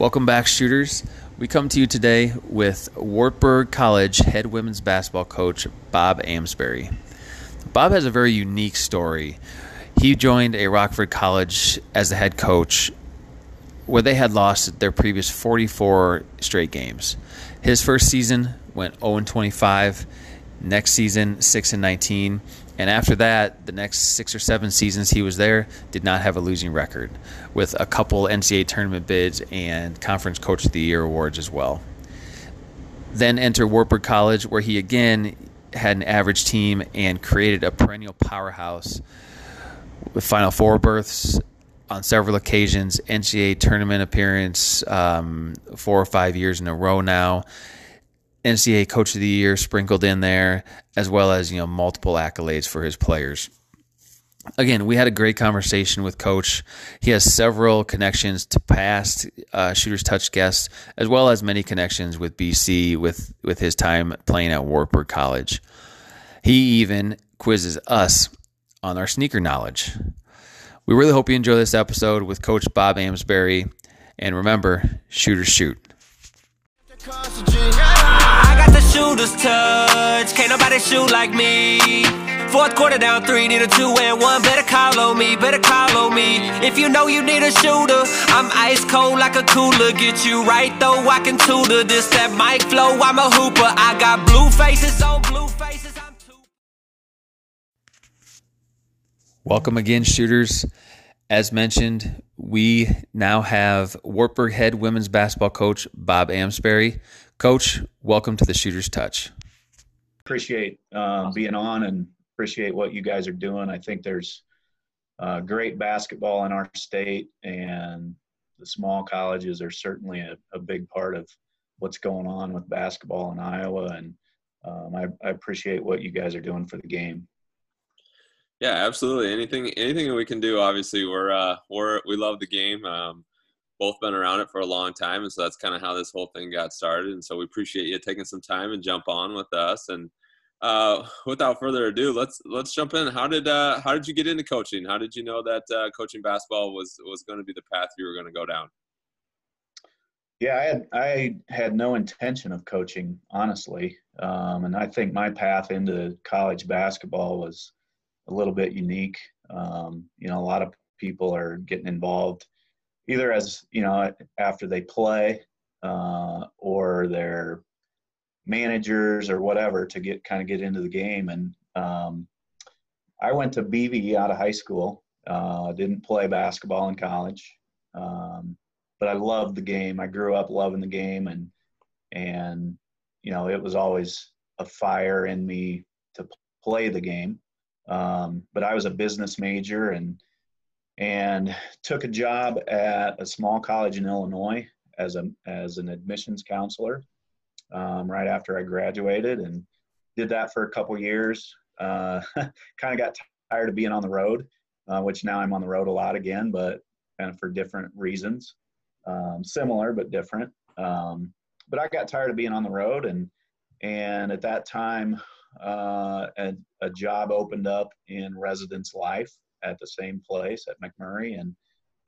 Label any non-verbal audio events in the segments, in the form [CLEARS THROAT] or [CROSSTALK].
Welcome back, shooters. We come to you today with Wartburg College head women's basketball coach Bob Amsberry. Bob has a very unique story. He joined a Rockford College as the head coach where they had lost their previous 44 straight games. His first season went 0 25, next season 6 and 19, and after that, the next six or seven seasons he was there, did not have a losing record, with a couple NCAA tournament bids and Conference Coach of the Year awards as well. Then enter Wartburg College, where he again had an average team and created a perennial powerhouse with Final Four berths on several occasions, NCAA tournament appearance um, four or five years in a row now NCAA Coach of the Year sprinkled in there, as well as you know multiple accolades for his players. Again, we had a great conversation with Coach. He has several connections to past uh, Shooters Touch guests, as well as many connections with BC with with his time playing at Wartburg College. He even quizzes us on our sneaker knowledge. We really hope you enjoy this episode with Coach Bob Amsberry. And remember, shooters shoot shooter's touch. Can't nobody shoot like me. Fourth quarter down three, need a two and one. Better call on me, better call on me. If you know you need a shooter, I'm ice cold like a cooler. Get you right though, I can tutor this that mic flow. I'm a hooper. I got blue faces on blue faces. Welcome again, shooters. As mentioned, we now have Wartburg head women's basketball coach Bob Amsberry. Coach, welcome to the Shooter's Touch. Appreciate um, being on and appreciate what you guys are doing. I think there's uh, great basketball in our state, and the small colleges are certainly a, a big part of what's going on with basketball in Iowa. And um, I, I appreciate what you guys are doing for the game. Yeah, absolutely. Anything anything that we can do. Obviously, we're uh, we're we love the game. Um, both been around it for a long time, and so that's kind of how this whole thing got started. And so we appreciate you taking some time and jump on with us. And uh, without further ado, let's let's jump in. How did uh, how did you get into coaching? How did you know that uh, coaching basketball was was going to be the path you were going to go down? Yeah, I had I had no intention of coaching, honestly, um, and I think my path into college basketball was a little bit unique. Um, you know, a lot of people are getting involved either as you know after they play uh, or their managers or whatever to get kind of get into the game. And um, I went to BV out of high school. Uh, didn't play basketball in college, um, but I loved the game. I grew up loving the game, and and you know it was always a fire in me to play the game. Um, but I was a business major and and took a job at a small college in Illinois as a as an admissions counselor um, right after I graduated, and did that for a couple years. Uh, [LAUGHS] kind of got tired of being on the road, uh, which now I'm on the road a lot again, but kind of for different reasons, um, similar but different. Um, but I got tired of being on the road, and and at that time, uh, a, a job opened up in residence life at the same place at MacMurray, and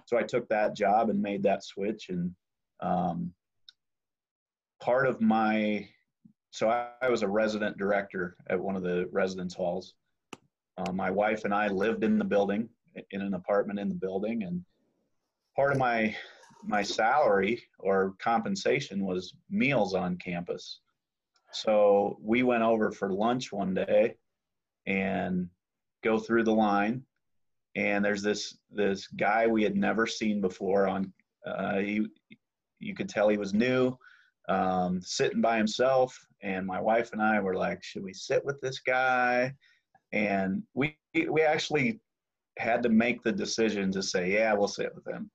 so I took that job and made that switch. And um, part of my so I, I, was a resident director at one of the residence halls. Uh, my wife and I lived in the building in an apartment in the building, and part of my my salary or compensation was meals on campus. So we went over for lunch one day and go through the line. And there's this this guy we had never seen before on uh, he you could tell he was new um, sitting by himself. And my wife and i were like should we sit with this guy? And we we actually had to make the decision to say yeah we'll sit with him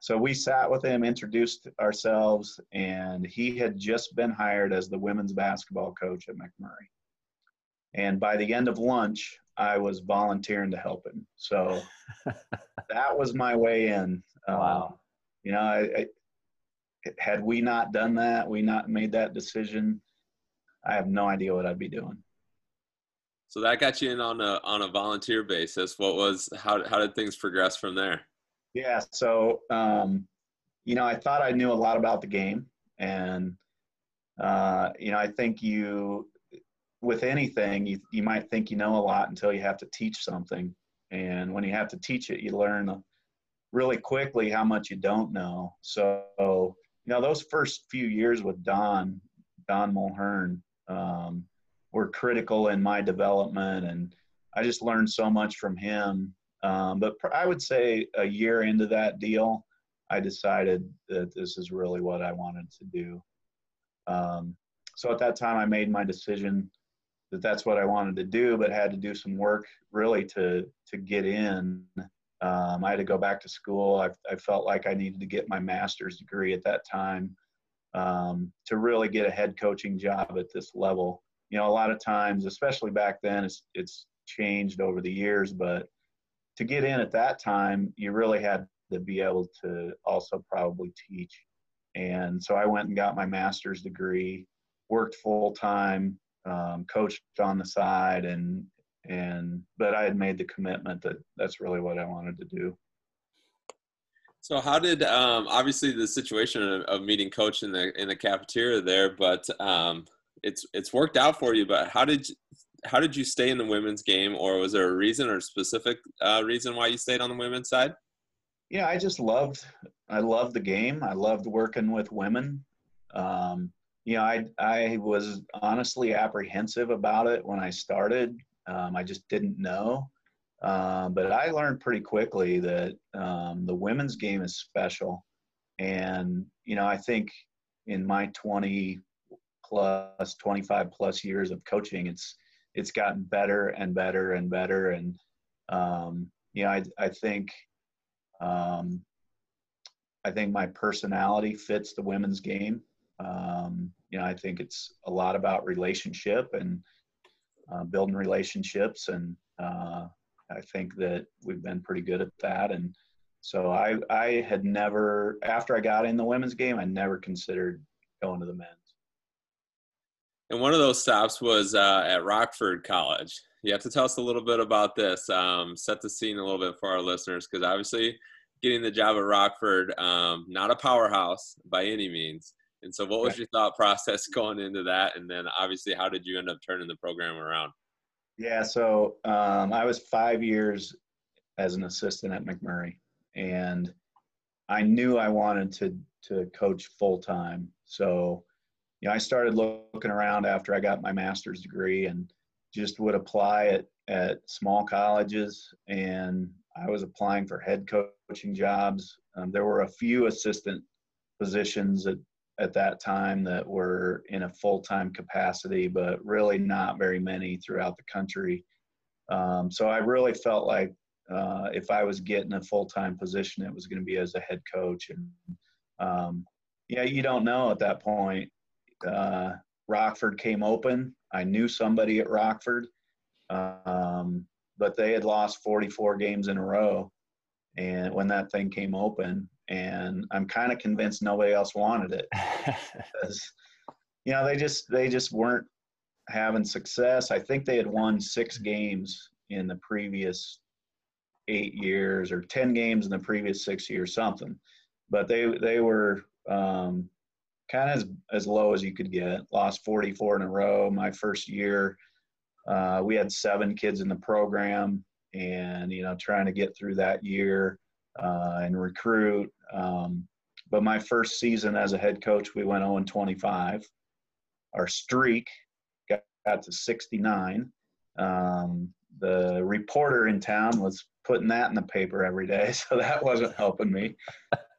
so we sat with him introduced ourselves and he had just been hired as the women's basketball coach at mcmurry and by the end of lunch I was volunteering to help him. So [LAUGHS] that was my way in. Um, wow. You know, I, I, had we not done that, we not made that decision, I have no idea what I'd be doing. So that got you in on a on a volunteer basis. What was how how did things progress from there? Yeah, so um, you know, I thought I knew a lot about the game, and uh, you know, I think you, with anything, you you might think you know a lot until you have to teach something, and when you have to teach it, you learn really quickly how much you don't know. So, you know, those first few years with Don, Don Mulhern, um, were critical in my development, and I just learned so much from him. Um, but I would say a year into that deal, I decided that this is really what I wanted to do. Um, so at that time, I made my decision that that's what I wanted to do, but had to do some work really to to get in. Um, I had to go back to school. I, I, felt like I needed to get my master's degree at that time um, to really get a head coaching job at this level. You know, a lot of times, especially back then, it's it's changed over the years, but to get in at that time, you really had to be able to also probably teach. And so I went and got my master's degree, worked full time, um, coached on the side, and and but I had made the commitment that that's really what I wanted to do. So how did um, obviously the situation of, of, meeting coach in the in the cafeteria there, but um, it's it's worked out for you. But how did how did you stay in the women's game, or was there a reason or specific uh, reason why you stayed on the women's side? Yeah, I just loved I loved the game. I loved working with women. Um, you know, I I was honestly apprehensive about it when I started. Um, I just didn't know. Um, but I learned pretty quickly that um, the women's game is special. And, you know, I think in my 20 plus, 25 plus years of coaching, it's, it's gotten better and better and better. And, um, you know, I, I think, um, I think my personality fits the women's game. Um, you know, I think it's a lot about relationship and uh, building relationships and, uh, I think that we've been pretty good at that. And so I, I had never, after I got in the women's game, I never considered going to the men's. And one of those stops was uh, at Rockford College. You have to tell us a little bit about this. Um, set the scene a little bit for our listeners, because obviously, getting the job at Rockford, um, not a powerhouse by any means. And so, what was your thought [LAUGHS] process going into that? And then, obviously, how did you end up turning the program around? Yeah, so um, I was five years as an assistant at MacMurray, and I knew I wanted to to coach full time. So, you know, I started looking around after I got my master's degree, and just would apply at at small colleges, and I was applying for head coaching jobs. Um, there were a few assistant positions at at that time that were in a full time capacity, but really not very many throughout the country. Um, so I really felt like uh, if I was getting a full time position, it was going to be as a head coach. And um, yeah, you don't know at that point. Uh, Rockford came open. I knew somebody at Rockford, um, but they had lost 44 games in a row. And when that thing came open, and I'm kind of convinced nobody else wanted it [LAUGHS] because you know they just they just weren't having success. I think they had won six games in the previous eight years or ten games in the previous six years, something. But they they were um, kind of as as low as you could get. Lost 44 in a row. My first year, uh, we had seven kids in the program, and you know trying to get through that year uh, and recruit. Um, but my first season as a head coach, we went 0 25. Our streak got, got to 69. Um, the reporter in town was putting that in the paper every day, [LAUGHS] so that wasn't helping me.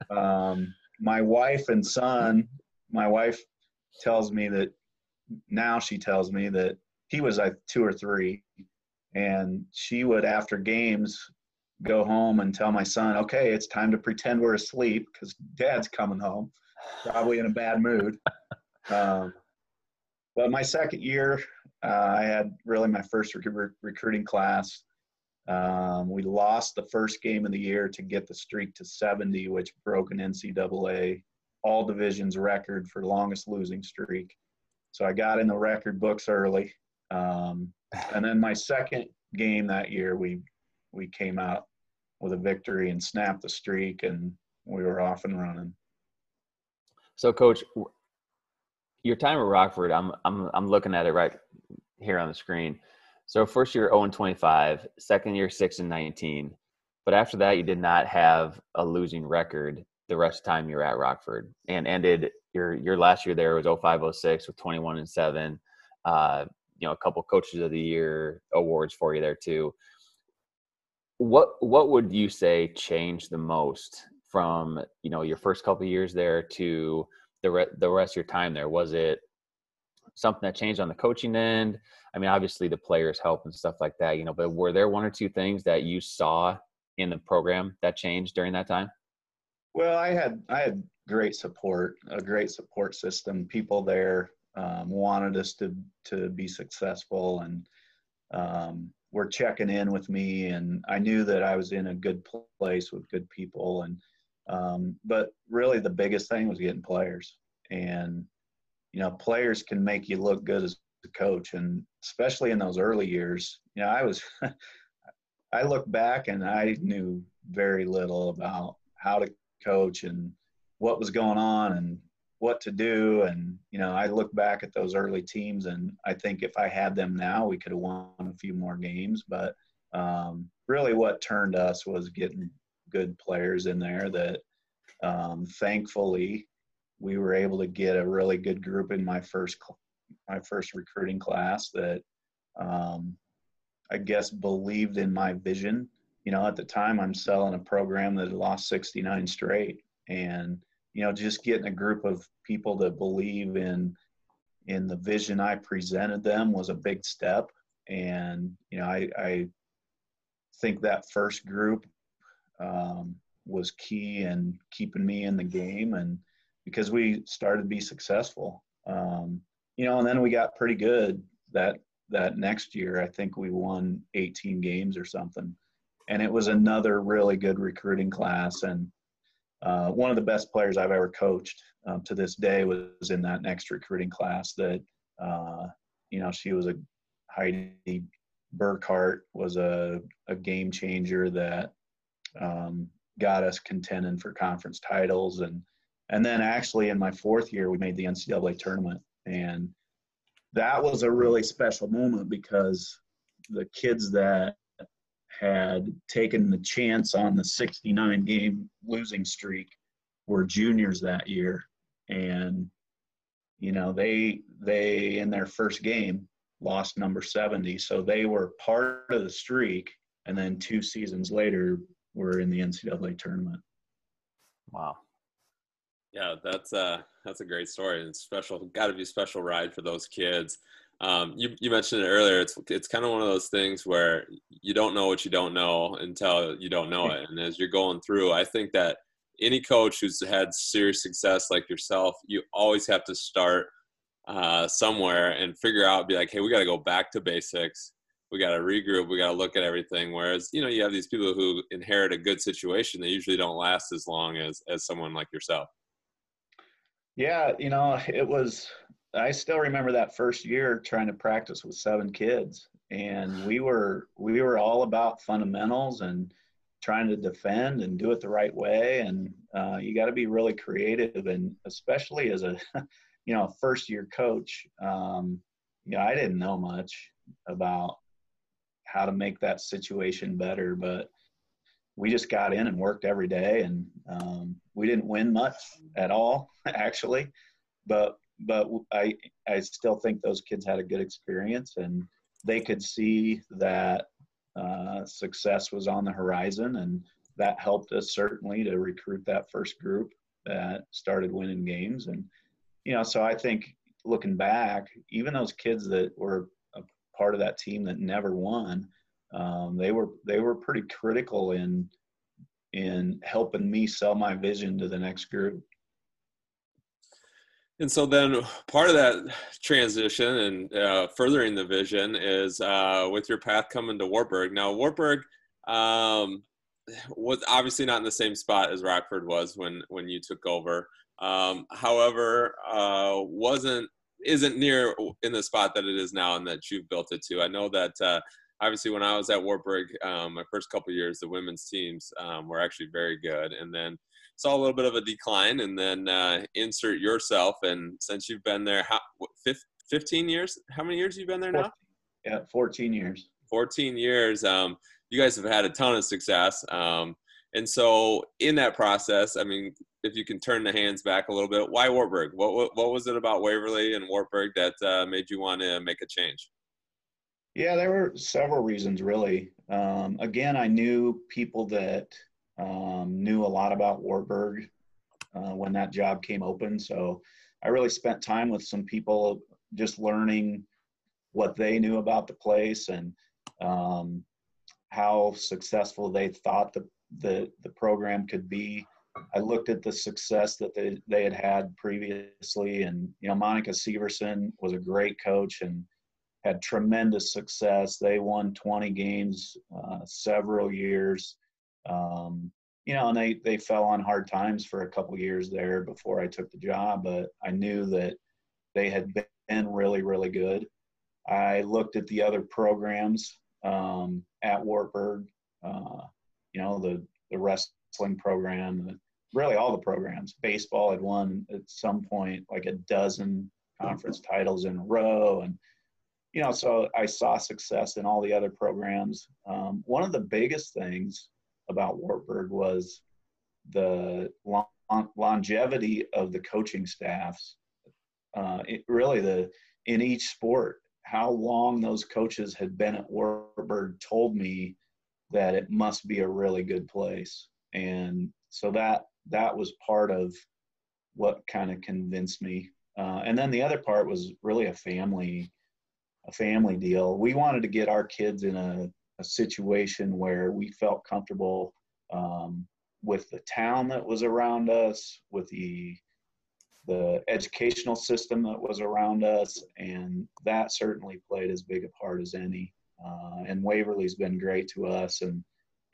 Um, my wife and son, my wife tells me that now she tells me that he was like two or three, and she would after games go home and tell my son, okay, it's time to pretend we're asleep because dad's coming home, probably in a bad mood. [LAUGHS] Um, but my second year, uh, I had really my first rec- recruiting class. Um, we lost the first game of the year to get the streak to 70, which broke an NCAA all divisions record for longest losing streak. So I got in the record books early. Um, and then my second game that year, we we came out with a victory and snapped the streak, and we were off and running. So, coach, your time at Rockford, I'm I'm I'm looking at it right here on the screen. So, first year 0 and 25, second year 6 and 19. But after that, you did not have a losing record the rest of the time you were at Rockford and ended your your last year there was 0506 with 21 and 7 uh, you know a couple coaches of the year awards for you there too. What what would you say changed the most from you know your first couple years there to the re- the rest of your time there? Was it something that changed on the coaching end? I mean obviously the players help and stuff like that you know but were there one or two things that you saw in the program that changed during that time? Well i had i had great support a great support system. People there um, wanted us to to be successful and um, were checking in with me and I knew that I was in a good place with good people and um, but really the biggest thing was getting players. And you know players can make you look good as a coach and especially in those early years you know I was [LAUGHS] I look back and I knew very little about how to coach and what was going on and what to do. And, you know, I look back at those early teams and I think if I had them now, we could have won a few more games. But um, really what turned us was getting good players in there that um, thankfully we were able to get a really good group in my first my first recruiting class that um, I guess believed in my vision. You know, at the time I'm selling a program that had lost 69 straight. And you know just getting a group of people that believe in in the vision i presented them was a big step. And you know i, I think that first group um, was key in keeping me in the game and because we started to be successful. Um, you know and then we got pretty good that that next year i think we won 18 games or something. And it was another really good recruiting class. And uh, one of the best players I've ever coached um, to this day was in that next recruiting class. That uh, you know, she was a Heidi Burkhart was a, a game changer that um, got us contending for conference titles, and and then actually in my fourth year we made the NCAA tournament, and that was a really special moment because the kids that had taken the chance on the 69 game losing streak were juniors that year. And you know they they in their first game lost number 70 so they were part of the streak. And then two seasons later were in the ncaa tournament. Wow yeah that's uh that's a great story and special got to be a special ride for those kids um, you, you mentioned it earlier. It's it's kind of one of those things where you don't know what you don't know until you don't know it. [LAUGHS] And as you're going through, I think that any coach who's had serious success like yourself, you always have to start uh, somewhere and figure out, be like, hey, we got to go back to basics. We got to regroup. We got to look at everything. Whereas, you know, you have these people who inherit a good situation. They usually don't last as long as as someone like yourself. Yeah, you know, it was I still remember that first year trying to practice with seven kids, and we were we were all about fundamentals and trying to defend and do it the right way. And uh, you got to be really creative, and especially as a [LAUGHS] you know first year coach, um, you know I didn't know much about how to make that situation better, but we just got in and worked every day, and um, we didn't win much at all [LAUGHS] actually, but but I I still think those kids had a good experience and they could see that uh, success was on the horizon and that helped us certainly to recruit that first group that started winning games. And you know so I think looking back even those kids that were a part of that team that never won um, they were they were pretty critical in in helping me sell my vision to the next group and so then part of that transition and uh, furthering the vision is uh, with your path coming to Wartburg. Now, Wartburg um, was obviously not in the same spot as Rockford was when when you took over. Um, however, uh, wasn't isn't near in the spot that it is now and that you've built it to. I know that uh, obviously when I was at Wartburg, um, my first couple years, the women's teams um, were actually very good, and then saw a little bit of a decline, and then uh, insert yourself. And since you've been there, how, 15 years? How many years you've you been there now? Yeah, 14 years. 14 years. Um, you guys have had a ton of success. Um, and so, in that process, I mean, if you can turn the hands back a little bit, why Wartburg? What what, what was it about Waverly and Wartburg that uh, made you want to make a change? Yeah, there were several reasons, really. Um, again, I knew people that um, knew a lot about Wartburg uh, when that job came open. So I really spent time with some people just learning what they knew about the place and um, how successful they thought the, the, the program could be. I looked at the success that they, they had had previously, and you know, Monica Severson was a great coach and had tremendous success. They won 20 games uh, several years. Um, you know, and they they fell on hard times for a couple years there before I took the job, but I knew that they had been really really good. I looked at the other programs um, at Wartburg, uh, you know, the the wrestling program, really all the programs. Baseball had won at some point like a dozen conference titles in a row, and you know, so I saw success in all the other programs. Um, one of the biggest things about Wartburg was the long, longevity of the coaching staffs. Uh, it, really, the in each sport, how long those coaches had been at Wartburg told me that it must be a really good place, and so that that was part of what kind of convinced me. Uh, and then the other part was really a family a family deal. We wanted to get our kids in a, a situation where we felt comfortable um, with the town that was around us, with the the educational system that was around us, and that certainly played as big a part as any. Uh, and Waverly's been great to us, and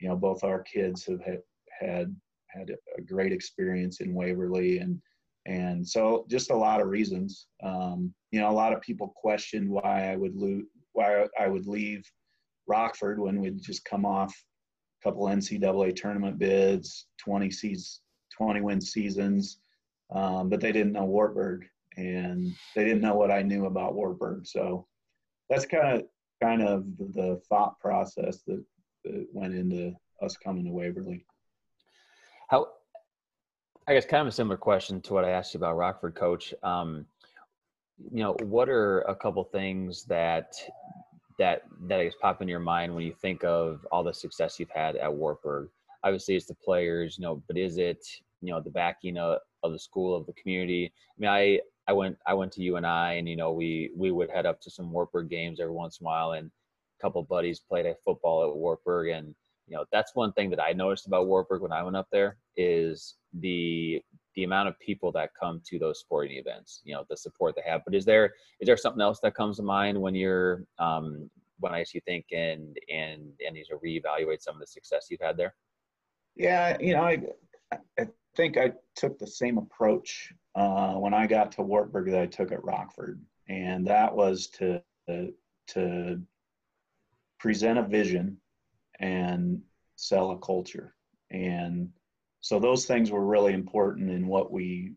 you know both our kids have had had, had a great experience in Waverly, and and so just a lot of reasons. Um, you know, a lot of people questioned why I would lose, why I would leave Rockford when we'd just come off a couple NCAA tournament bids, 20 seasons, 20 win seasons, um, but they didn't know Wartburg and they didn't know what I knew about Wartburg. So that's kind of kind of the thought process that, that went into us coming to Waverly. How I guess kind of a similar question to what I asked you about Rockford, Coach. Um, you know, what are a couple things that that that I guess pop in your mind when you think of all the success you've had at Wartburg? Obviously, it's the players, you know, but is it you know the backing of, of the school of the community? I mean, I I went I went to UNI, and you know we we would head up to some Wartburg games every once in a while, and a couple buddies played at football at Wartburg, and you know that's one thing that I noticed about Wartburg when I went up there is the the amount of people that come to those sporting events you know the support they have. But is there is there something else that comes to mind when you're um when i see you think and and and you to reevaluate some of the success you've had there? Yeah you know i i think i took the same approach uh, when i got to wartburg that i took at rockford. And that was to to present a vision and sell a culture. And so those things were really important in what we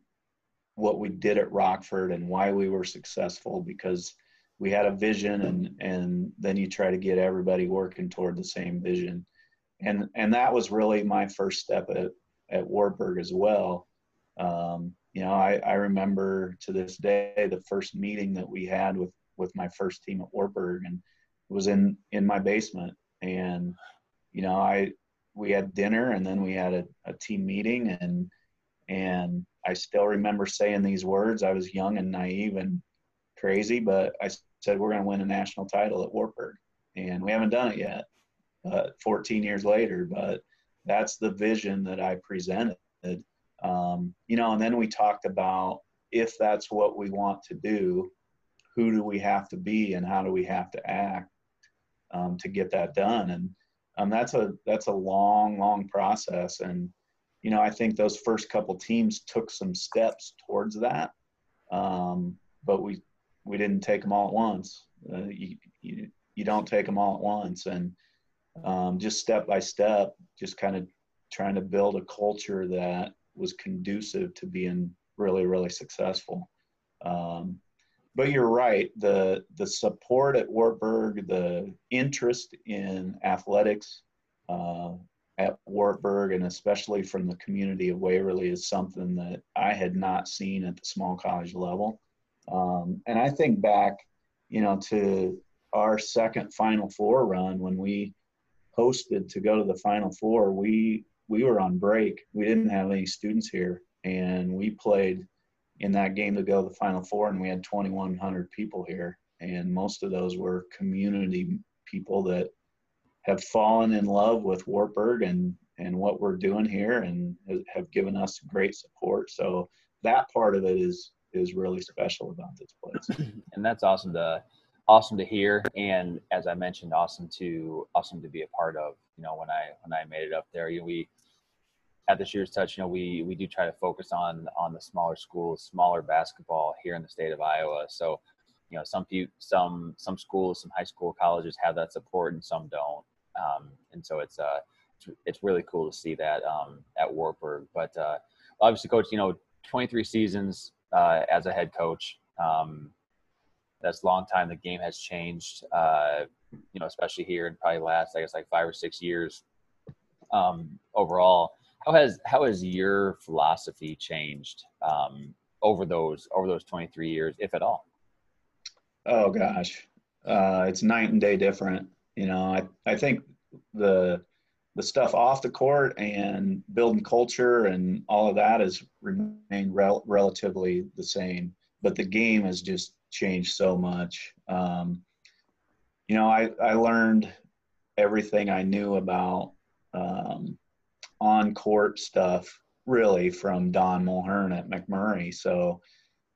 what we did at Rockford and why we were successful because we had a vision and and then you try to get everybody working toward the same vision. And and that was really my first step at at Wartburg as well. Um, you know I, I remember to this day the first meeting that we had with with my first team at Wartburg and it was in in my basement. And you know I we had dinner and then we had a, a team meeting and and I still remember saying these words. I was young and naive and crazy, but I said we're going to win a national title at Wartburg, and we haven't done it yet. Uh, 14 years later, but that's the vision that I presented. Um, you know, and then we talked about if that's what we want to do, who do we have to be and how do we have to act um, to get that done? And um, that's a that's a long long process. And you know i think those first couple teams took some steps towards that. Um, but we we didn't take them all at once. Uh, you, you, you don't take them all at once. And um, just step by step just kind of trying to build a culture that was conducive to being really really successful. Um, but you're right. The the support at Wartburg, the interest in athletics uh, at Wartburg, and especially from the community of Waverly, is something that I had not seen at the small college level. Um, and I think back, you know, to our second Final Four run when we hosted to go to the Final Four. We we were on break. We didn't have any students here, and we played in that game to go to the Final Four, and we had 2,100 people here, and most of those were community people that have fallen in love with Wartburg and and what we're doing here, and have given us great support. So that part of it is is really special about this place. [CLEARS THROAT] And that's awesome to awesome to hear, and as I mentioned, awesome to awesome to be a part of. You know, when I when I made it up there, you know, we at the Shooters Touch, you know, we we do try to focus on on the smaller schools, smaller basketball here in the state of Iowa. So, you know, some people, some some schools, some high school colleges have that support, and some don't. Um, and so it's uh it's, it's really cool to see that um, at Wartburg. But uh, obviously, coach, you know, 23 seasons uh, as a head coach. Um, that's a long time. The game has changed, uh, you know, especially here in probably last, I guess, like five or six years um, overall how has how has your philosophy changed um, over those over those 23 years, if at all? Oh gosh, uh, it's night and day different. You know, I I think the the stuff off the court and building culture and all of that has remained rel- relatively the same, but the game has just changed so much. Um, you know, I I learned everything I knew about um, on court stuff really from Don Mulhern at MacMurray. So,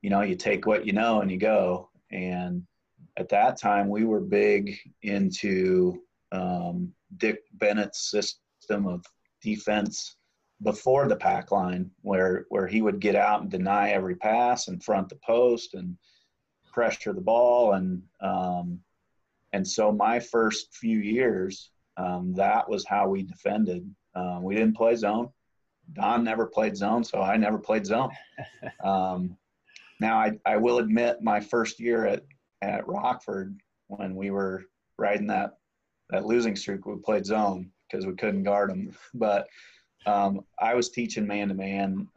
you know, you take what you know and you go. And at that time, we were big into um, Dick Bennett's system of defense before the pack line, where where he would get out and deny every pass and front the post and pressure the ball and um, and so my first few years, um, that was how we defended um, we didn't play zone. Don never played zone, so I never played zone. [LAUGHS] Um, now, I, I will admit, my first year at, at Rockford, when we were riding that, that losing streak, we played zone because we couldn't guard them. [LAUGHS] But um, I was teaching man to man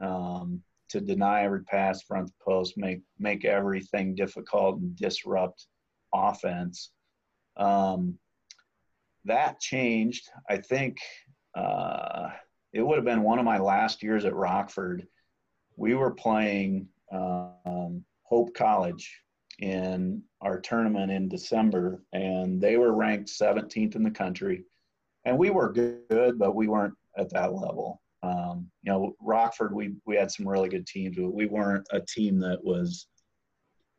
to deny every pass, front the post, make make everything difficult and disrupt offense. Um, that changed. I think uh, it would have been one of my last years at Rockford. We were playing um, Hope College in our tournament in December, and they were ranked 17th in the country. And we were good, but we weren't at that level. Um, you know, Rockford, we we had some really good teams, but we weren't a team that was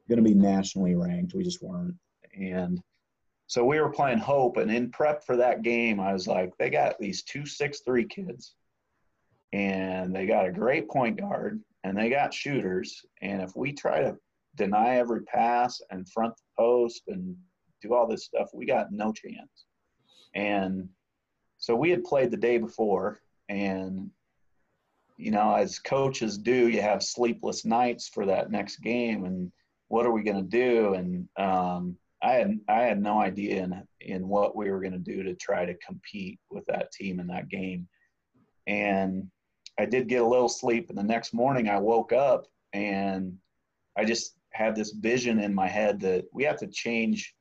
going to be nationally ranked. We just weren't. And so we were playing Hope, and in prep for that game, I was like, they got these two six three kids, and they got a great point guard, and they got shooters. And if we try to deny every pass and front the post and do all this stuff, we got no chance. And so we had played the day before, and you know, as coaches do, you have sleepless nights for that next game, and what are we going to do? And um, I had I had no idea in in what we were going to do to try to compete with that team in that game, and I did get a little sleep. And the next morning, I woke up and I just had this vision in my head that we have to change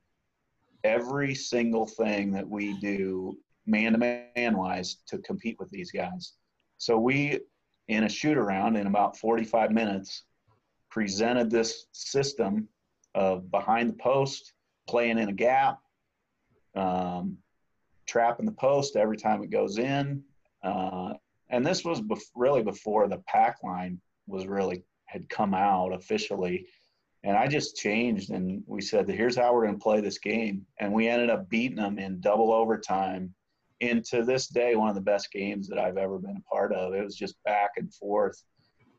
every single thing that we do man to man wise to compete with these guys. So we in a shoot around in about 45 minutes presented this system of behind the post playing in a gap, um, trapping the post every time it goes in. Uh, and this was bef- really before the pack line was really had come out officially. And I just changed and we said, here's how we're going to play this game. And we ended up beating them in double overtime into this day, one of the best games that I've ever been a part of. It was just back and forth.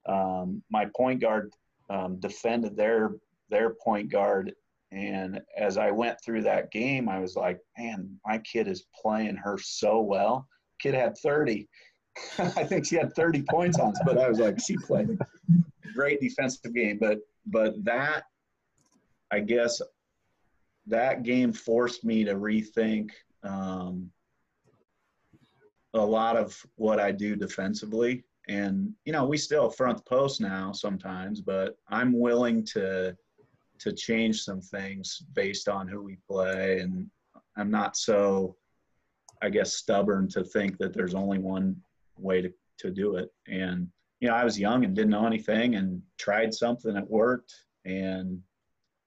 Um, my point guard um, defended their their point guard and as I went through that game, I was like, man, my kid is playing her so well. Kid had 30. [LAUGHS] I think she had 30 points on us, but I was like, she played great defensive game. But but that, I guess, that game forced me to rethink um, a lot of what I do defensively. And you know, we still front post now sometimes, but I'm willing to to change some things based on who we play, and I'm not so, I guess, stubborn to think that there's only one way to to do it. And you know, I was young and didn't know anything, and tried something that worked, and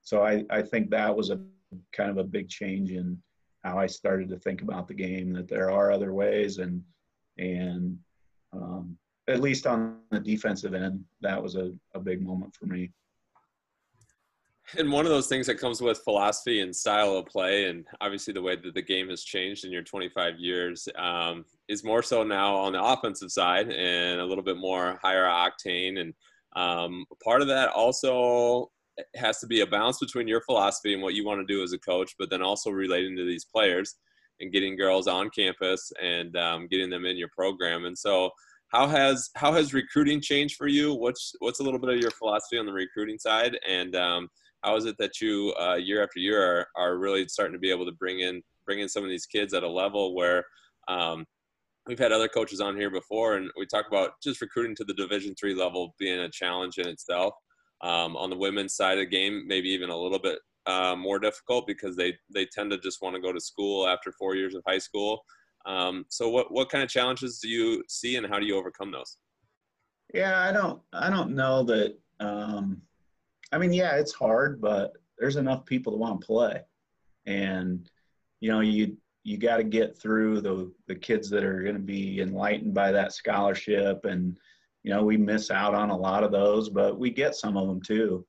so I I think that was a kind of a big change in how I started to think about the game. That there are other ways, and and um, at least on the defensive end, that was a, a big moment for me. And one of those things that comes with philosophy and style of play, and obviously the way that the game has changed in your 25 years, um, is more so now on the offensive side and a little bit more higher octane. And um, part of that also has to be a balance between your philosophy and what you want to do as a coach, but then also relating to these players and getting girls on campus and um, getting them in your program. And so, how has how has recruiting changed for you? What's what's a little bit of your philosophy on the recruiting side, and um, how is it that you uh, year after year are, are really starting to be able to bring in bring in some of these kids at a level where um, we've had other coaches on here before, and we talk about just recruiting to the Division three level being a challenge in itself. Um, on the women's side of the game, maybe even a little bit uh, more difficult because they they tend to just want to go to school after four years of high school. Um, so, what what kind of challenges do you see, and how do you overcome those? Yeah, I don't I don't know that. Um, I mean, yeah, it's hard, but there's enough people to want to play, and you know, you you got to get through the the kids that are going to be enlightened by that scholarship. And you know we miss out on a lot of those but we get some of them too.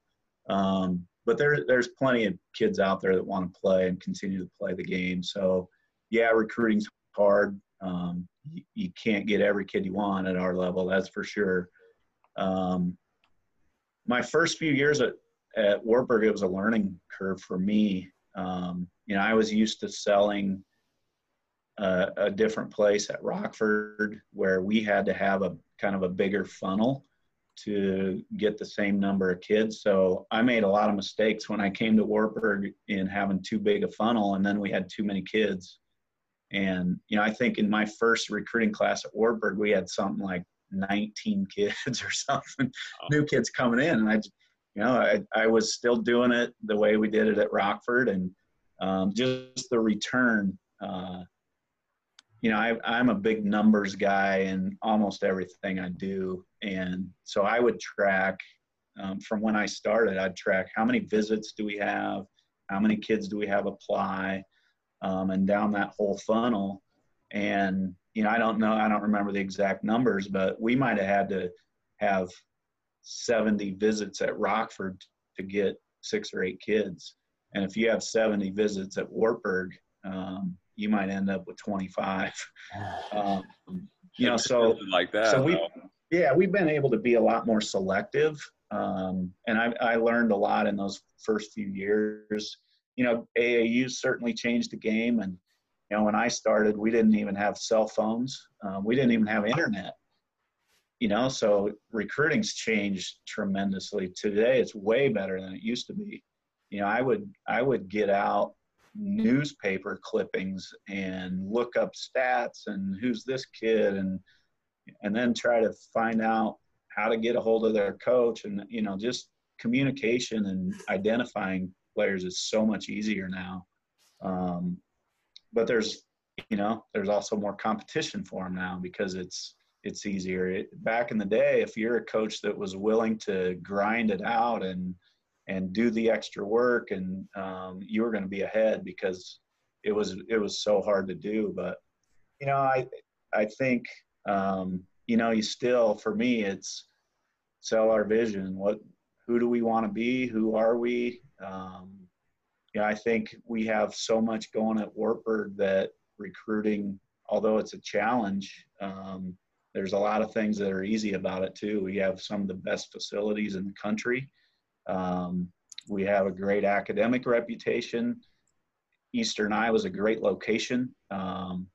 Um, but there, there's plenty of kids out there that want to play and continue to play the game. So yeah recruiting's hard. Um, you, you, can't get every kid you want at our level that's for sure. Um, my first few years at, at wartburg it was a learning curve for me um, you know i was used to selling a, a different place at rockford where we had to have a kind of a bigger funnel to get the same number of kids. So I made a lot of mistakes when I came to Wartburg in having too big a funnel, and then we had too many kids. And you know, I think in my first recruiting class at Wartburg, we had something like 19 [LAUGHS] kids or something, oh. new kids coming in, and I, you know, I, I was still doing it the way we did it at Rockford, and um, just the return uh, you know, I, am a big numbers guy in almost everything I do. And so I would track um, from when I started, I'd track how many visits do we have, how many kids do we have apply, um, and down that whole funnel. And, you know, I don't know, I don't remember the exact numbers, but we might have had to have 70 visits at Rockford to get six or eight kids. And if you have 70 visits at Wartburg, um, you might end up with 25. [SIGHS] Um, you know, so like that. So we, yeah, we've been able to be a lot more selective, um, and I, I learned a lot in those first few years. You know, AAU certainly changed the game, and you know, when I started, we didn't even have cell phones. Um, we didn't even have internet. You know, so recruiting's changed tremendously. Today, it's way better than it used to be. You know, I would I would get out newspaper clippings and look up stats and who's this kid and and then try to find out how to get a hold of their coach and you know just communication and identifying players is so much easier now um, but there's you know there's also more competition for them now because it's it's easier. It, back in the day if you're a coach that was willing to grind it out and and do the extra work and um, you were going to be ahead because it was it was so hard to do. But you know i i think um, you know you still for me it's sell our vision. What who do we want to be? Who are we? Um, you know i think we have so much going at wartburg that recruiting although it's a challenge um, there's a lot of things that are easy about it too we have some of the best facilities in the country um, we have a great academic reputation. Eastern Iowa is a great location. Um,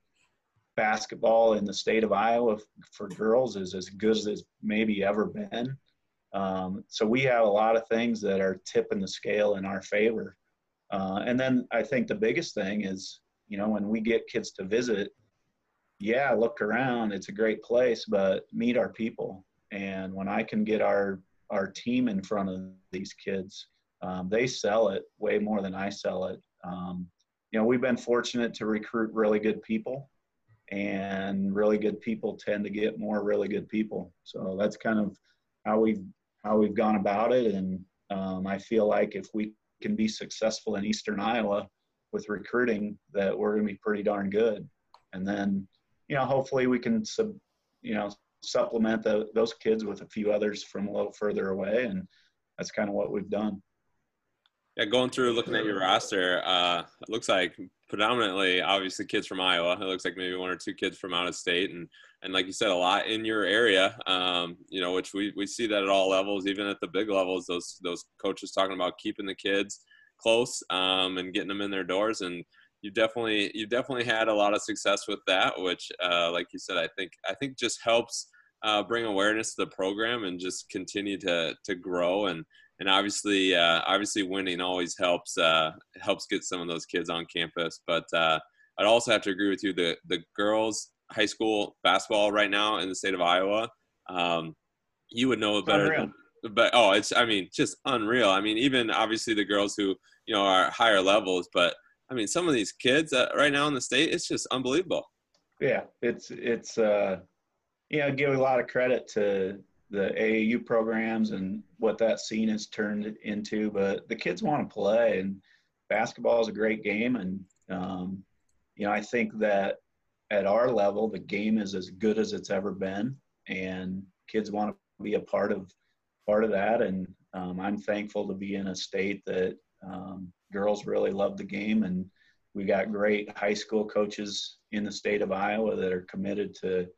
basketball in the state of Iowa for girls is as good as it's maybe ever been. Um, so we have a lot of things that are tipping the scale in our favor. Uh, and then I think the biggest thing is, you know, when we get kids to visit, yeah, look around, it's a great place, but meet our people. And when I can get our our team in front of these kids, um, they sell it way more than I sell it. Um, you know, we've been fortunate to recruit really good people, and really good people tend to get more really good people. So that's kind of how we've how we've gone about it. And um, I feel like if we can be successful in Eastern Iowa with recruiting, that we're going to be pretty darn good. And then, you know, hopefully we can sub, you know, supplement the, those kids with a few others from a little further away, and that's kind of what we've done. Yeah, going through looking at your roster, uh, it looks like predominantly, obviously, kids from Iowa. It looks like maybe one or two kids from out of state, and and like you said, a lot in your area. Um, you know, which we, we see that at all levels, even at the big levels. Those those coaches talking about keeping the kids close um, and getting them in their doors, and you definitely you definitely had a lot of success with that. Which, uh, like you said, I think I think just helps uh, bring awareness to the program and just continue to to grow and and obviously uh, obviously winning always helps uh, helps get some of those kids on campus. But uh, I'd also have to agree with you the the girls high school basketball right now in the state of Iowa. Um, you would know it better. Than, but oh, it's I mean just unreal. I mean even obviously the girls who you know are higher levels, but I mean some of these kids uh, right now in the state, it's just unbelievable. Yeah, it's it's uh, you know give a lot of credit to the AAU programs and what that scene has turned into. But the kids want to play, and basketball is a great game. And um, you know, I think that at our level, the game is as good as it's ever been, and kids want to be a part of part of that. And um, I'm thankful to be in a state that um, girls really love the game, and we got great high school coaches in the state of Iowa that are committed to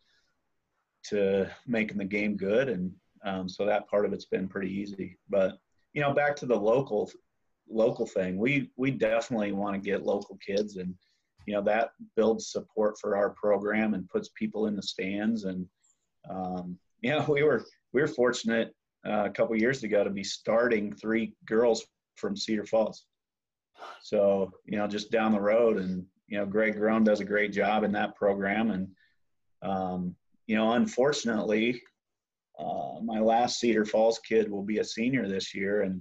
to making the game good, and um, so that part of it's been pretty easy. But you know, back to the local local thing, we we definitely want to get local kids, and you know that builds support for our program and puts people in the stands. And um, you know, [LAUGHS] we were we were fortunate uh, a couple years ago to be starting three girls from Cedar Falls. So you know, just down the road, and you know, Greg Grown does a great job in that program, and um, you know, unfortunately, uh, my last Cedar Falls kid will be a senior this year, and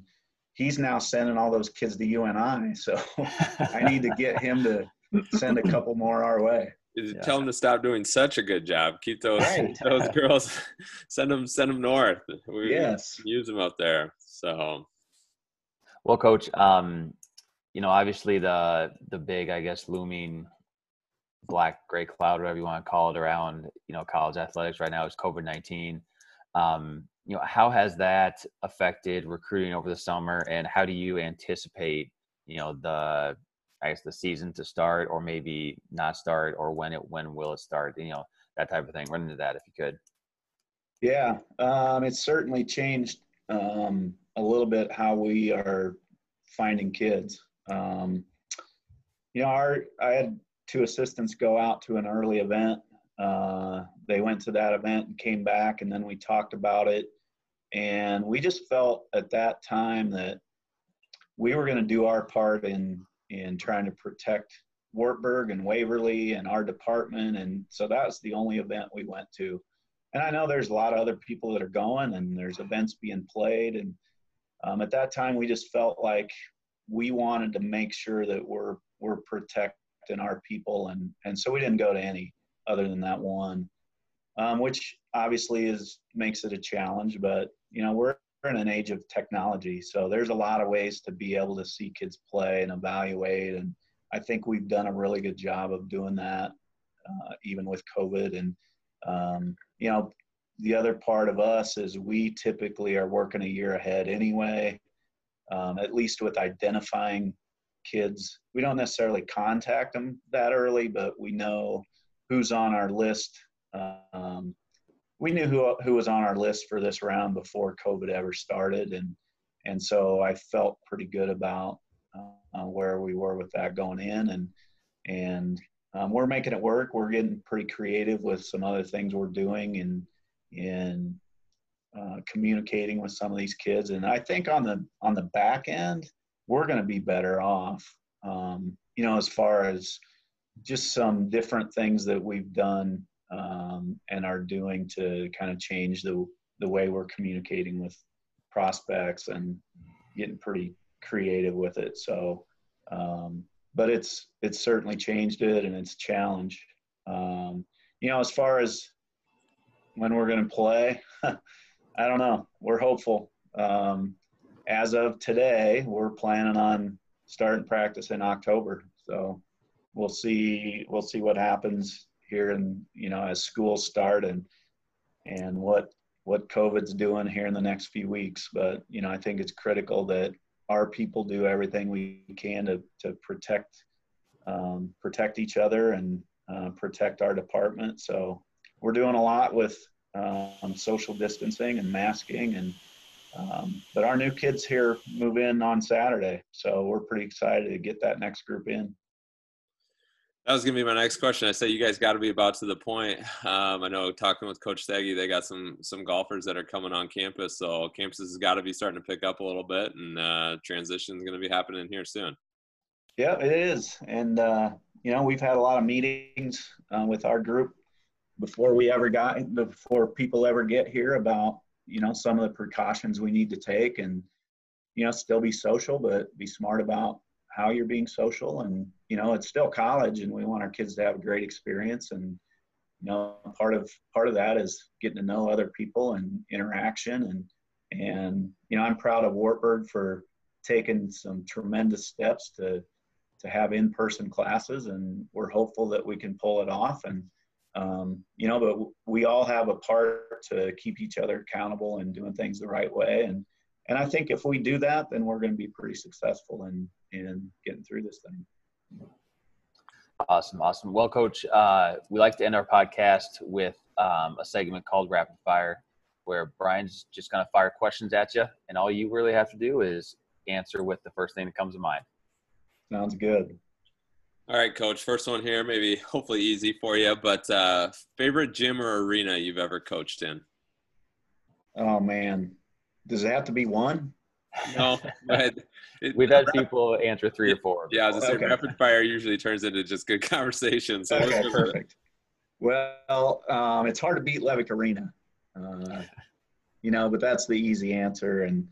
he's now sending all those kids to UNI. So [LAUGHS] I need to get him to send a couple more our way. Yeah. Tell them to stop doing such a good job. Keep those right. [LAUGHS] those girls, send them send them north. We yes, use them out there. So, well, coach, um, you know, obviously the the big, I guess, looming black gray cloud, whatever you want to call it, around you know college athletics right now is COVID nineteen. Um, you know, how has that affected recruiting over the summer, and how do you anticipate you know the I guess the season to start, or maybe not start, or when it when will it start? You know, that type of thing. Run into that if you could. Yeah, um, it's certainly changed um, a little bit how we are finding kids. Um, you know, our I had two assistants go out to an early event. Uh, they went to that event and came back, and then we talked about it. And we just felt at that time that we were going to do our part in in trying to protect Wartburg and Waverly and our department. And so that was the only event we went to. And I know there's a lot of other people that are going, and there's events being played. And um, at that time, we just felt like we wanted to make sure that we're we're protect in our people, and and so we didn't go to any other than that one, um, which obviously is makes it a challenge. But you know we're in an age of technology, so there's a lot of ways to be able to see kids play and evaluate, and I think we've done a really good job of doing that, uh, even with COVID. And um, you know the other part of us is we typically are working a year ahead anyway. Um, at least with identifying kids. We don't necessarily contact them that early, but we know who's on our list. Um, we knew who who was on our list for this round before COVID ever started, and and so I felt pretty good about uh, where we were with that going in, and and um, we're making it work. We're getting pretty creative with some other things we're doing and in uh, communicating with some of these kids. And I think on the on the back end, we're going to be better off. Um, you know, as far as just some different things that we've done um, and are doing to kind of change the the way we're communicating with prospects and getting pretty creative with it. So, um, but it's it's certainly changed it and it's challenged. Um, you know, as far as when we're going to play, [LAUGHS] I don't know. We're hopeful. Um, as of today, we're planning on starting practice in October. So we'll see. We'll see what happens here, and you know, as schools start and and what what COVID's doing here in the next few weeks. But you know, I think it's critical that our people do everything we can to to protect um, protect each other and uh, protect our department. So we're doing a lot with um, social distancing and masking and um, but our new kids here move in on Saturday, so we're pretty excited to get that next group in. That was gonna be my next question. I said you guys got to be about to the point. Um, I know talking with Coach Staggy, they got some some golfers that are coming on campus, so campus has got to be starting to pick up a little bit, and uh, transition is going to be happening here soon. Yeah, it is, and uh, you know we've had a lot of meetings uh, with our group before we ever got before people ever get here about you know some of the precautions we need to take, and you know still be social, but be smart about how you're being social. And you know it's still college and we want our kids to have a great experience. And you know part of part of that is getting to know other people and interaction. And and you know i'm proud of wartburg for taking some tremendous steps to to have in-person classes. And we're hopeful that we can pull it off. And um, you know but we all have a part to keep each other accountable and doing things the right way and and i think if we do that then we're going to be pretty successful in in getting through this thing. Awesome, awesome. Well, Coach, uh, we like to end our podcast with um, a segment called Rapid Fire, where Brian's just going to fire questions at you, and all you really have to do is answer with the first thing that comes to mind. Sounds good. All right, Coach. First one here, maybe hopefully easy for you, but uh, favorite gym or arena you've ever coached in? Oh man, does it have to be one? No, [LAUGHS] but it, We've had people answer three or four. Yeah, as I okay. rapid fire usually turns into just good [LAUGHS] conversation. So okay, perfect. Well, um, it's hard to beat Levick Arena, uh, you know, but that's the easy answer. And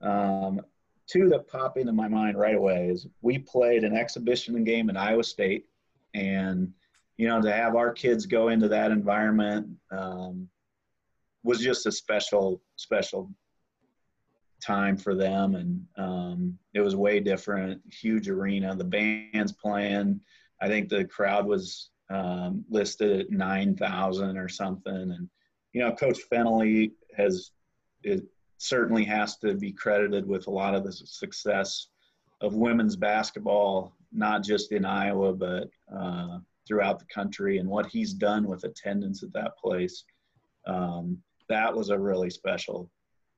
um, two that pop into my mind right away is we played an exhibition game in Iowa State, and you know, to have our kids go into that environment um, was just a special, special time for them and um, it was way different huge arena the band's playing i think the crowd was um, listed at 9000 or something and you know coach fennelly has it certainly has to be credited with a lot of the success of women's basketball not just in iowa but uh, throughout the country and what he's done with attendance at that place. Um, that was a really special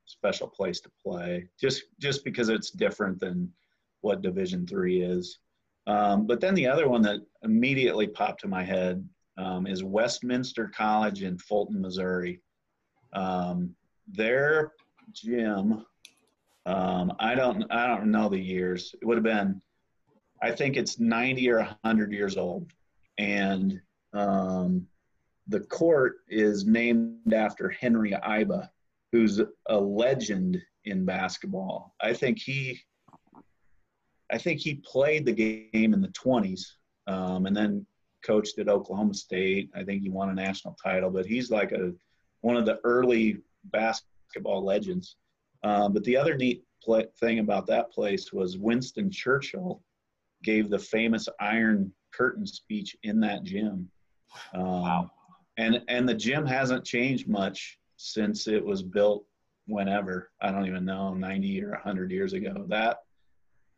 special place to play just just because it's different than what division three is. Um, but then the other one that immediately popped to my head um, is westminster college in fulton missouri. Um, their gym um, i don't i don't know the years it would have been i think it's 90 or 100 years old and um, the court is named after henry iba who's a legend in basketball. I think he, I think he played the game in the 20s, um, and then coached at Oklahoma State. I think he won a national title, but he's like a one of the early basketball legends. Um, but the other neat play, thing about that place was Winston Churchill gave the famous Iron Curtain speech in that gym. Um, wow. And and the gym hasn't changed much since it was built whenever i don't even know 90 or 100 years ago that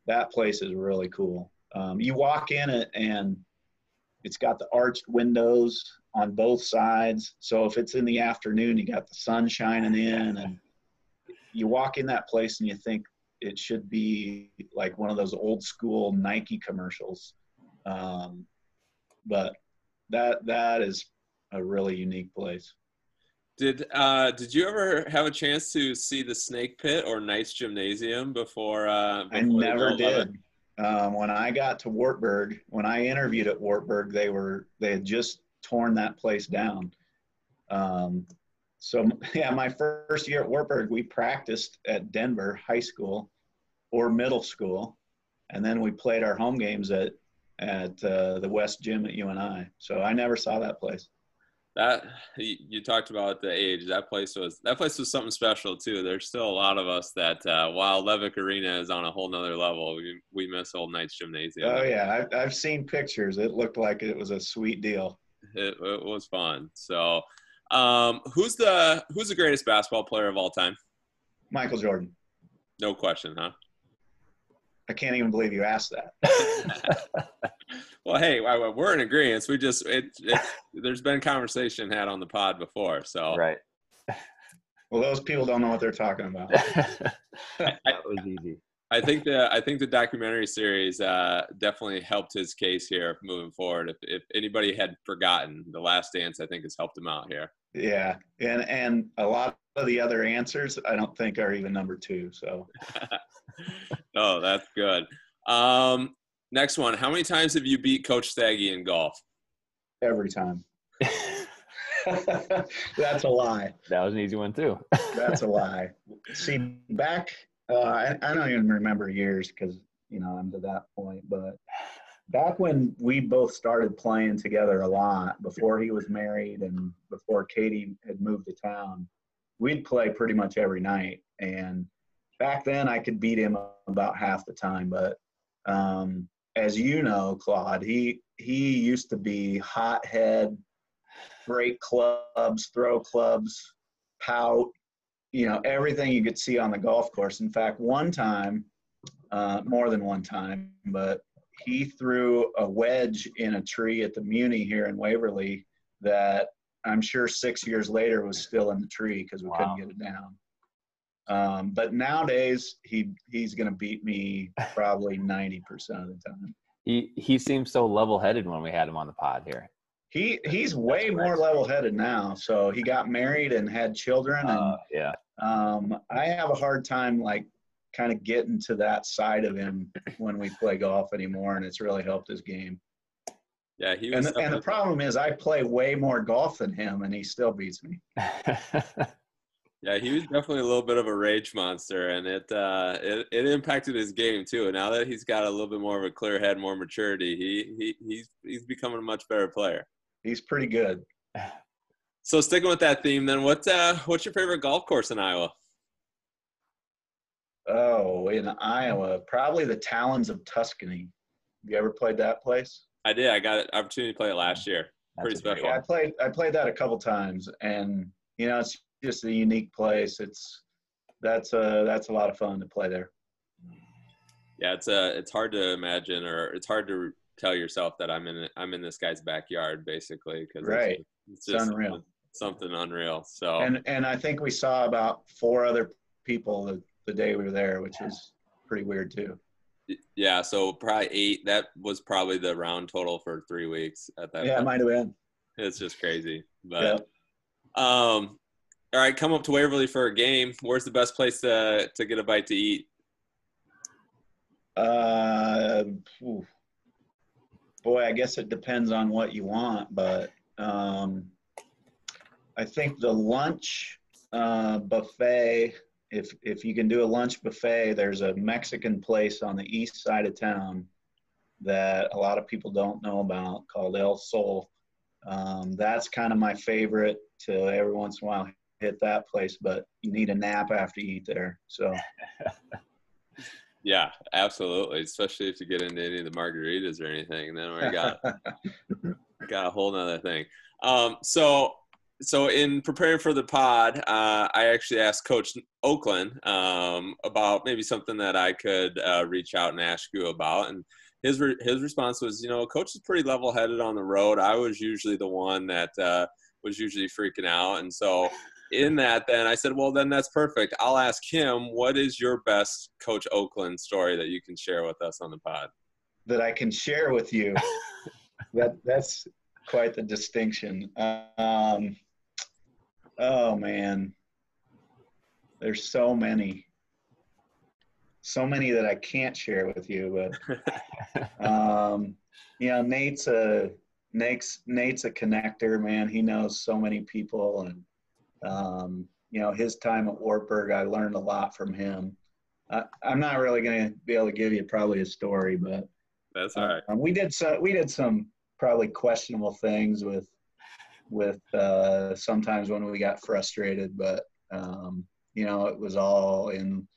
that place is really cool um, you walk in it and it's got the arched windows on both sides so if it's in the afternoon you got the sun shining in and you walk in that place and you think it should be like one of those old school nike commercials um, but that that is a really unique place. Did uh, did you ever have a chance to see the Snake Pit or Knights Gymnasium before? Uh, before I never did. Um, when I got to Wartburg, when I interviewed at Wartburg, they were they had just torn that place down. Um, so [LAUGHS] yeah, my first year at Wartburg, we practiced at Denver High School or middle school, and then we played our home games at at uh, the West Gym at UNI. So I never saw that place. That you talked about the age. That place was that place was something special too. There's still a lot of us that uh, while levick arena is on a whole nother level we, we miss old knights gymnasium. Oh yeah. I've, I've seen pictures. It looked like it was a sweet deal it, it was fun so um, who's the who's the greatest basketball player of all time michael jordan no question huh I can't even believe you asked that. [LAUGHS] well, hey, we're in agreement. We just it, it, there's been conversation had on the pod before, so right. Well, those people don't know what they're talking about. [LAUGHS] that was easy. I think the I think the documentary series uh, definitely helped his case here moving forward. If, if anybody had forgotten, The Last Dance I think has helped him out here. Yeah, and and a lot of the other answers I don't think are even number two. So. [LAUGHS] oh, that's good. Um, next one. How many times have you beat Coach Staggy in golf? Every time. [LAUGHS] [LAUGHS] that's a lie. That was an easy one too. that's a lie. See, back uh, I, I don't even remember years because you know I'm to that point, but back when we both started playing together a lot before he was married and before Katie had moved to town, we'd play pretty much every night. And back then I could beat him about half the time, but um, as you know, Claude, he he used to be hothead, break clubs, throw clubs, pout, you know, everything you could see on the golf course. In fact, one time, uh, more than one time, but he threw a wedge in a tree at the Muni here in Waverly that I'm sure six years later was still in the tree because we wow. couldn't get it down. Um, but nowadays, he he's going to beat me probably ninety percent of the time. He he seems so level headed when we had him on the pod here. He he's way more level headed now. So he got married and had children, and uh, yeah. Um, I have a hard time like kind of getting to that side of him when we play golf anymore, and it's really helped his game. Yeah, he and, and the problem is I play way more golf than him, and he still beats me. [LAUGHS] Yeah, he was definitely a little bit of a rage monster, and it uh, it, it impacted his game too. And now that he's got a little bit more of a clear head, more maturity, he he he's he's becoming a much better player. He's pretty good. [LAUGHS] So sticking with that theme, then what uh, what's your favorite golf course in Iowa? Oh, in Iowa, probably the Talons of Tuscany. Have you ever played that place? I did. I got an opportunity to play it last year. Pretty special. Yeah, I played I played that a couple times, and you know it's just a unique place. It's that's a that's a lot of fun to play there. Yeah, it's a uh, it's hard to imagine, or it's hard to tell yourself that I'm in I'm in this guy's backyard, basically. Cause right, it's, it's, it's unreal, something, unreal. So and and I think we saw about four other people the, the day we were there, which was pretty weird too. Yeah, so probably eight. That was probably the round total for three weeks at that. Yeah, it might have been. It's just crazy, but um, all right, come up to Waverly for a game. Where's the best place to to get a bite to eat? Uh, boy, I guess it depends on what you want, but um, I think the lunch uh, buffet. If if you can do a lunch buffet, there's a Mexican place on the east side of town that a lot of people don't know about called El Sol. Um, that's kind of my favorite. To every once in a while hit that place, but you need a nap after you eat there. So. [LAUGHS] yeah, absolutely. Especially if you get into any of the margaritas or anything, then we got [LAUGHS] got a whole nother thing. Um, so, so in preparing for the pod, uh, I actually asked Coach Oakland um, about maybe something that I could uh, reach out and ask you about, and his re- his response was, you know, Coach is pretty level headed on the road. I was usually the one that uh, was usually freaking out, and so in that, then I said, well, then that's perfect. I'll ask him, what is your best Coach Oakland story that you can share with us on the pod? That I can share with you. [LAUGHS] that that's quite the distinction. Um, oh man, there's so many, so many that I can't share with you. But [LAUGHS] um, you know, Nate's a Nate's Nate's a connector, man. He knows so many people, and um, you know, his time at Wartburg, I learned a lot from him. I, I'm not really going to be able to give you probably a story, but that's all right. Um, we did some we did some probably questionable things with with uh, sometimes when we got frustrated, but um, you know it was all in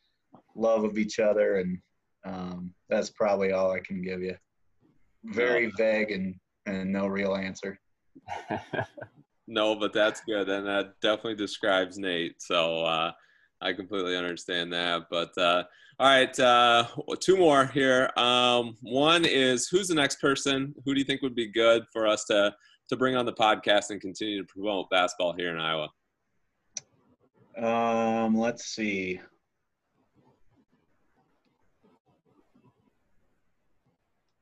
love of each other, and um, that's probably all I can give you. Very vague and and no real answer. [LAUGHS] no, but that's good, and that definitely describes Nate. So uh, I completely understand that. But uh, all right, uh, two more here. Um, one is who's the next person? Who do you think would be good for us to to bring on the podcast and continue to promote basketball here in Iowa? Um, let's see.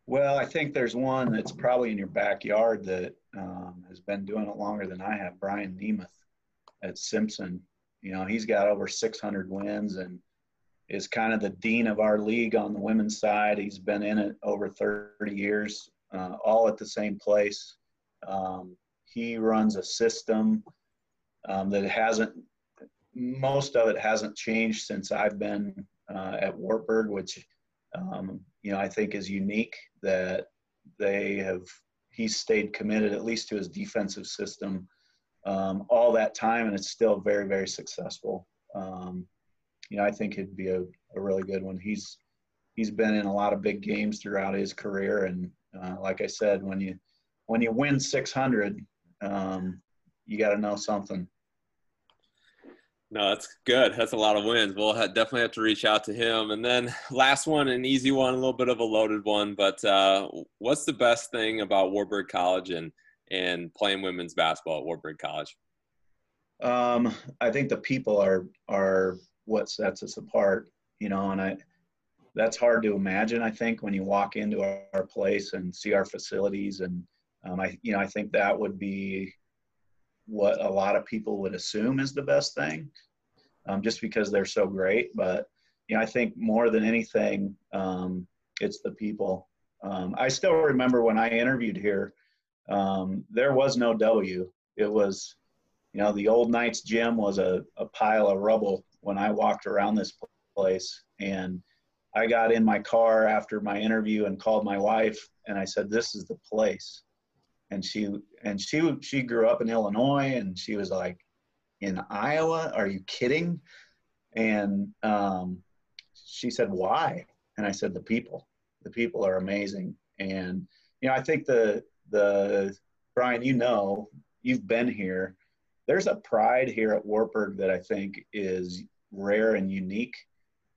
Well, I think there's one that's probably in your backyard that um, has been doing it longer than I have. Brian Niemuth at Simpson. You know, he's got over 600 wins and is kind of the dean of our league on the women's side. He's been in it over 30 years, uh, all at the same place. Um, he runs a system um, that hasn't, most of it hasn't changed since I've been uh, at Wartburg, which, um, you know, I think is unique that they have, he's stayed committed at least to his defensive system um, all that time, and it's still very, very successful. Um, you know, I think it'd be a, a really good one. He's he's been in a lot of big games throughout his career, and uh, like I said, when you when you win 600, um, you got to know something. No, that's good. That's a lot of wins. We'll have, definitely have to reach out to him. And then last one, an easy one, a little bit of a loaded one. But uh, what's the best thing about Wartburg College and and playing women's basketball at Wartburg College? Um, I think the people are are what sets us apart, you know, and I that's hard to imagine. I think when you walk into our, our place and see our facilities, and um, I, you know, I think that would be what a lot of people would assume is the best thing, um, just because they're so great. But you know, I think more than anything, um, it's the people. Um, I still remember when I interviewed here, um, there was no W. It was, you know, the old Knights gym was a, a pile of rubble when I walked around this place. And I got in my car after my interview and called my wife and I said, "This is the place." And she and she she grew up in Illinois and she was like, "In Iowa? Are you kidding?" And um, she said, "Why?" And I said, "The people. The people are amazing." And you know, I think the the Brian, you know, you've been here. There's a pride here at Wartburg that I think is rare and unique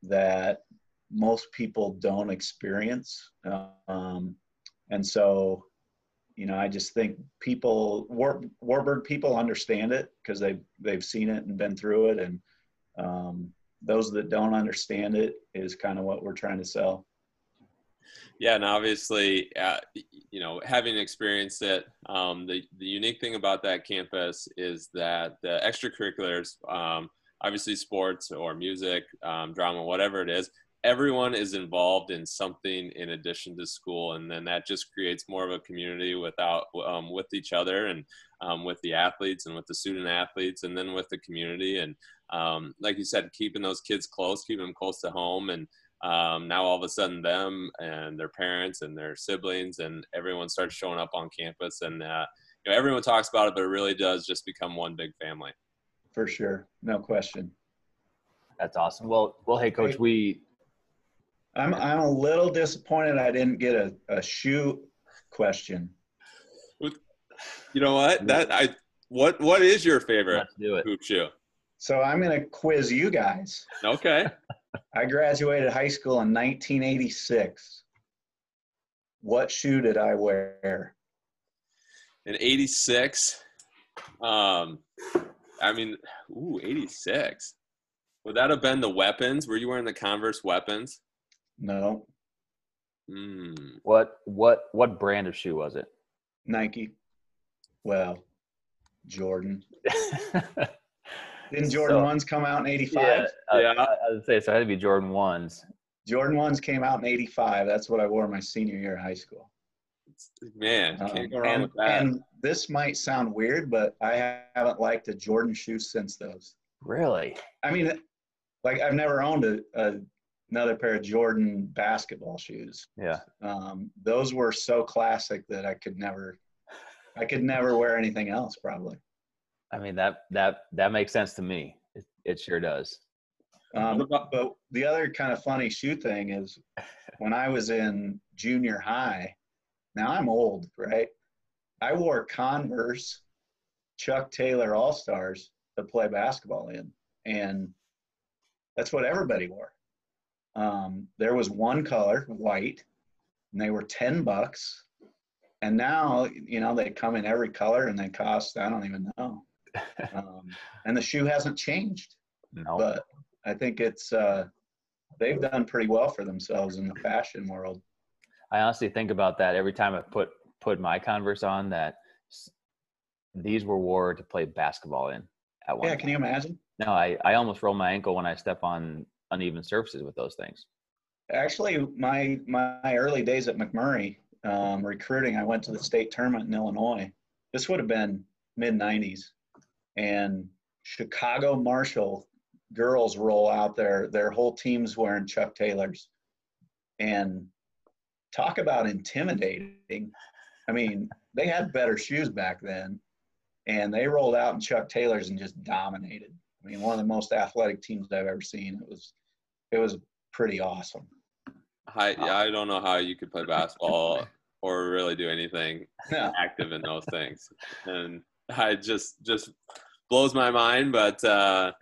that most people don't experience. Um, and so, you know, I just think people, War, Wartburg people understand it because they've, they've seen it and been through it. And um, those that don't understand it is kind of what we're trying to sell. Yeah, and obviously, uh, you know, having experienced it, um, the the unique thing about that campus is that the extracurriculars, um, obviously sports or music, um, drama, whatever it is, everyone is involved in something in addition to school, and then that just creates more of a community without um, with each other and um, with the athletes and with the student athletes, and then with the community. And um, like you said, keeping those kids close, keeping them close to home, and um, now all of a sudden them and their parents and their siblings and everyone starts showing up on campus and uh, you know everyone talks about it but it really does just become one big family. For sure. No question. That's awesome. Well well hey coach we i'm i'm a little disappointed i didn't get a, a shoe question you know what that i what what is your favorite Let's do it. hoop shoe so i'm going to quiz you guys okay I graduated high school in 1986. What shoe did I wear? In 86, um, I mean, ooh, 86. Would that have been the weapons? Were you wearing the Converse weapons? No. Hmm. What what what brand of shoe was it? Nike. Well, Jordan. [LAUGHS] Didn't Jordan So- ones come out in '85? yeah, I, Yeah. I, I would say so. It had to be Jordan ones. Jordan ones came out in '85. That's what I wore my senior year of high school. Man, Um, can't go wrong and, with that. and this might sound weird, but I haven't liked a Jordan shoe since those. Really? I mean, like I've never owned a, a another pair of Jordan basketball shoes. Yeah. Um, those were so classic that I could never, I could never wear anything else. Probably. I mean that that that makes sense to me. It, it sure does. Um, What but the other kind of funny shoe thing is [LAUGHS] when I was in junior high, now I'm old, right? I wore Converse, Chuck Taylor All Stars to play basketball in. And that's what everybody wore. Um, there was one color, white, and they were 10 bucks. And now, you know, they come in every color and they cost, I don't even know. [LAUGHS] Um, and the shoe hasn't changed No. but I think it's uh, they've done pretty well for themselves in the fashion world. I honestly think about that every time I put put my Converse on. That these were wore to play basketball in. At one. Yeah, can you imagine? No, I I almost roll my ankle when I step on uneven surfaces with those things. Actually, my my early days at MacMurray um, recruiting, I went to the state tournament in Illinois. This would have been mid '90s, and Chicago Marshall girls roll out there. Their whole team's wearing Chuck Taylors, and talk about intimidating. I mean, they had better shoes back then, and they rolled out in Chuck Taylors and just dominated. I mean, one of the most athletic teams I've ever seen. It was, it was pretty awesome. I, yeah, I don't know how you could play basketball [LAUGHS] or really do anything Yeah. active in those [LAUGHS] things, and I just just blows my mind. But uh,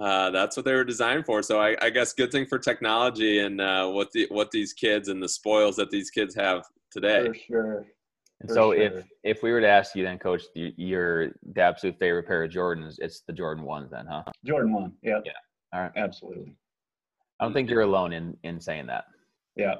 uh, that's what they were designed for. So I, I guess good thing for technology and uh, what the what these kids and the spoils that these kids have today. For sure. And For so sure. if if we were to ask you then, Coach, y- your the absolute favorite pair of Jordans, it's the Jordan ones, then, huh? Jordan one. Yeah. Yeah. All right. Absolutely. I don't think you're alone in in saying that. Yeah.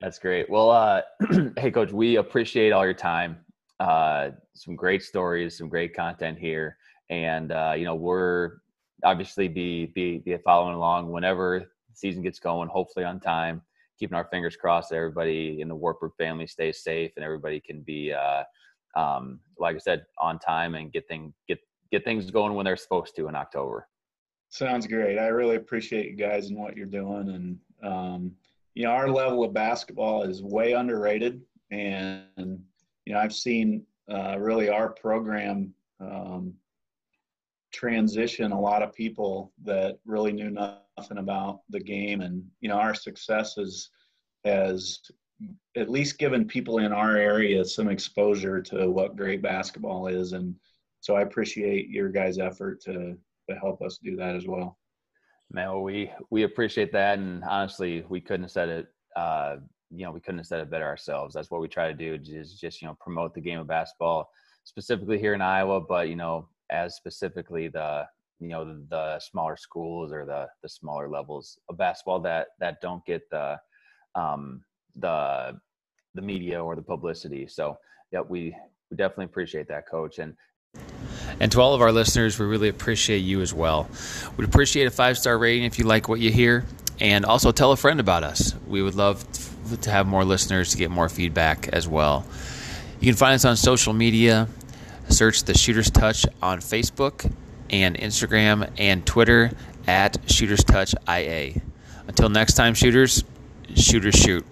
That's great. Well, uh, [CLEARS THROAT] hey, Coach, we appreciate all your time. Uh, some great stories, some great content here, and uh, you know we're obviously be be be following along whenever the season gets going. Hopefully on time. Keeping our fingers crossed, that everybody in the Wartburg family stays safe and everybody can be, uh, um, like I said, on time and get thing get get things going when they're supposed to in October. Sounds great. I really appreciate you guys and what you're doing. And, um, you know, our level of basketball is way underrated. And, you know, I've seen uh, really our program um, transition a lot of people that really knew nothing about the game. And, you know, our success is, has at least given people in our area some exposure to what great basketball is. And so I appreciate your guys' effort to, to help us do that as well. Man, well, we we appreciate that, and honestly, we couldn't have said it. Uh, you know, we couldn't have said it better ourselves. That's what we try to do is just you know promote the game of basketball, specifically here in Iowa, but you know, as specifically the you know the, smaller schools or the the smaller levels of basketball that that don't get the um, the the media or the publicity. So, yeah, we we definitely appreciate that, Coach, and And to all of our listeners, we really appreciate you as well. We'd appreciate a five star rating if you like what you hear, and also tell a friend about us. We would love to have more listeners to get more feedback as well. You can find us on social media. Search the Shooters Touch on Facebook and Instagram and Twitter at Shooters Touch IA. Until next time, shooters, shooters shoot.